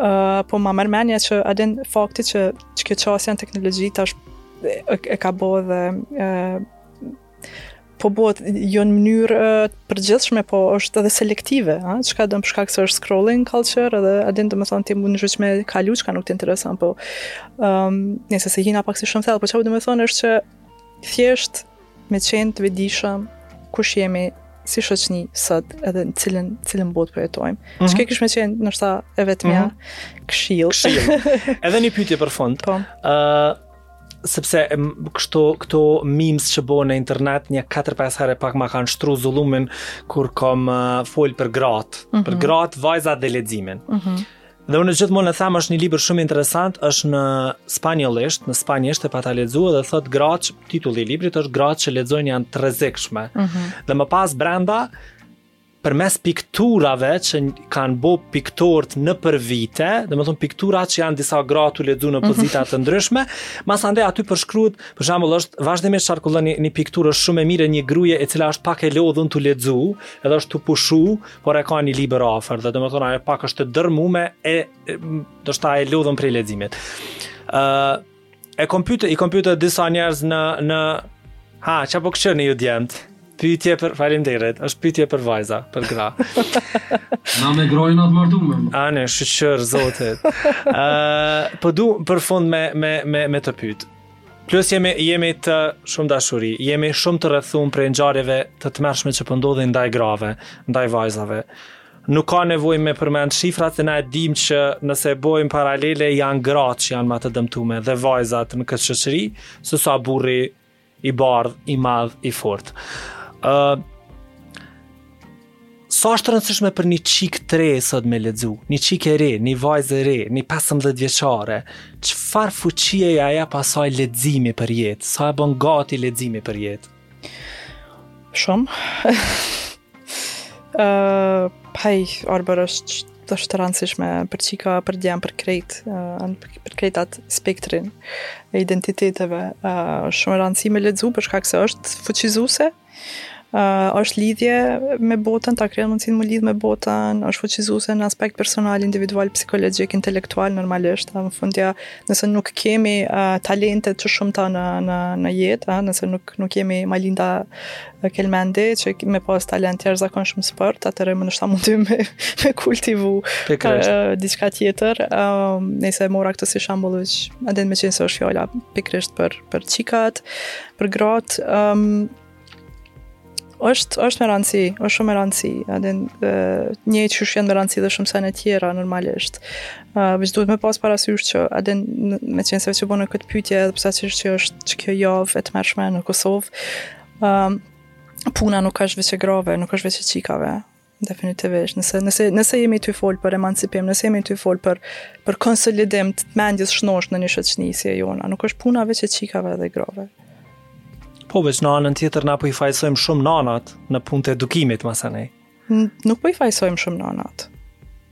Uh, po ma merr menja që a din fakti që që kjo qasja në teknologi tash e, e ka bo dhe uh, po bëhet jo në mënyrë të përgjithshme, po është edhe selektive, ha? Për shkak se është scrolling culture edhe a din domethonë ti mund të shkoj me kalu çka nuk të intereson, po ëm um, nëse se hina pak si shumë thellë, po çka du me thonë është që thjesht Me qenë të vetëdijshëm, kush jemi si shoqni sot edhe në cilën, cilën botë po jetojmë. Mm -hmm. Kjo kish me qenë ndoshta e vetëmja mm -hmm. këshilë.
Këshilë. edhe një pyetje për fund.
Po.
Uh, sepse kështu këto memes që bëhen në internet një 4-5 herë pak ma kanë shtru zullumin kur kam uh, fol për gratë, mm -hmm. për mhm. gratë, vajzat dhe leximin. Mm -hmm. Dhe unë gjithmonë e them është një libër shumë interesant, është në spanjollisht, në spanjisht e pata lexuar dhe thot gratë, titulli i librit është gratë që lexojnë janë të rrezikshme. Mm -hmm. Dhe më pas brenda përmes pikturave që kanë bo piktorët nëpër vite, domethonë piktura që janë disa gra tu lexu në mhm. pozita të ndryshme, masandej aty përshkruhet, për shambull është vazhdimisht qarkullon një, një pikturë shumë e mirë, një gruje e cila është pak e lodhun tu lexu, edhe është tu pushu, por e ka një libër afër, domethonë, ajo pak është e dërrmume, ndoshta e lodhun prej leximit. Uh, e kompjuter, i kompjuter disa njerëz në, në, ha, që po këshërni ju djemët? Pytje për faleminderit, është pytje për vajza, për gra.
Na me grojnë atë martu me më.
A, ne, shyqyr, zotit. Uh, po du për fund me, me, me, me të pyt. Plus jemi, jemi në shumë dashuri, jemi shumë të rrethum prej ngjarjeve të tmerrshme që po ndodhin ndaj grave, ndaj vajzave. Nuk ka nevojë me përmend shifrat se na e dimë që nëse bojmë paralele janë gratë që janë ma të dëmtume dhe vajzat në këtë shoqëri, sesa burri i bardhë, i madh, i fortë. Ë uh, Sa është e rëndësishme për një çikë të re sot me lexu, një çikë e re, një vajzë e re, një 15 vjeçare, çfarë fuqie ia jep asaj leximi për jetë, sa e bën gati leximi për jetë?
Shumë. Ëh, uh, paj Arbër është, është e rëndësishme për çika, për djem, për krejt, uh, për krejt atë spektrin e identiteteve. Uh, shumë rëndësi me lexu, për shkak se është fuqizuse, Uh, është lidhje me botën, ta krijon mundësinë me u lidh me botën, është fuqizuse në aspekt personal, individual, psikologjik, intelektual, normalisht, në fund ja, nëse nuk kemi uh, talente të shumta në, në, në jetë, uh, nëse nuk, nuk jemi Majlinda Kelmendi, që me pas talent të jashtëzakonshëm n'sport, atëherë m'u ish dashtë m'u mundu me, me kultivu uh, diçka tjetër, uh, nëse mora këtë si shembull, edhe meqenëse është fjala pikërisht për, për çikat, për gratë, um, është është me randësi, është shumë me randësi. Edhe një që çka janë me randësi dhe shumë sene tjera normalisht. Ë uh, veç duhet me pas parasysh që edhe meqenëse veç e bone këtë pyetje edhe pse ajo që është që kjo javë e tmerrshme në Kosovë. Ë um, puna nuk është veç e grave, nuk është veç e çikave. Definitivisht, nëse nëse nëse jemi tu fol për emancipim, nëse jemi tu fol për për konsolidim të mendjes shnoshë në një shoqëni si e jona, nuk është puna veç e çikave edhe grave.
Po veç në anën tjetër na po i fajsojmë shumë nanat në punë të edukimit, me thënë.
Nuk po i fajsojmë shumë nanat.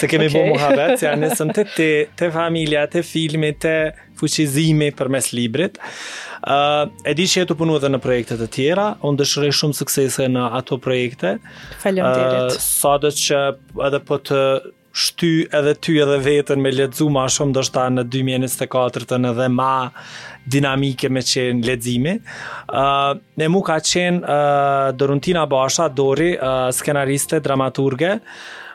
Se kemi okay. bo muhabet, se janë nësëm të të, të familja, të filmi, të fuqizimi përmes librit. Uh, e di që je tu punu edhe në projekte të tjera, unë t'dëshiroj shumë suksese në ato projekte.
Falem të
Uh, sado që edhe po të shtyj edhe ty edhe veten me lexu ma shumë, ndoshta në 2024 tën edhe ma dinamike me qenë leximi. Uh, Me mu ka qenë uh, Doruntina Basha, Dori, uh, skenariste, dramaturge,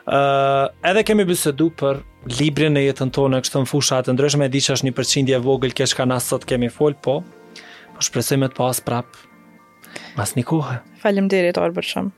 Uh, edhe kemi bisedu për librin në jetën tonë, kështu në fusha të ndryshme, e di që është një përqindje e vogël kjo çka na sot kemi fol, po, po shpresoj me të pas prap. Mas një kohë.
Faleminderit Dori
shumë.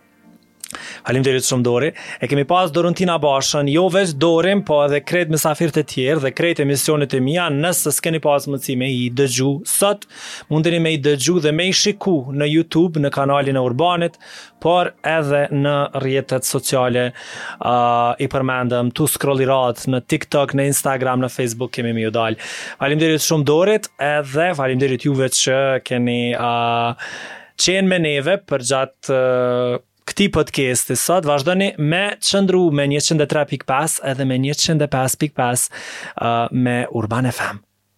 Faleminderit shumë Dori. E kemi pas Doruntina Bashën, jo veç Dorin, po edhe krejt mysafirët e tjerë dhe krejt emisionet e mia, nëse s'keni pas mundësi me i dëgju sot, mundeni me i dëgju dhe me i shiku në YouTube, në kanalin e Urbanit, por edhe në rrjetet sociale uh, i përmendëm, tu scrollirat, në TikTok, në Instagram, në Facebook kemi me ju dal. Faleminderit shumë Dorit, edhe faleminderit juve që keni uh, qenë me neve përgjatë këtij podcasti sot. Vazhdoni me qëndru me 103.5 edhe me 105.5 uh, me Urban FM.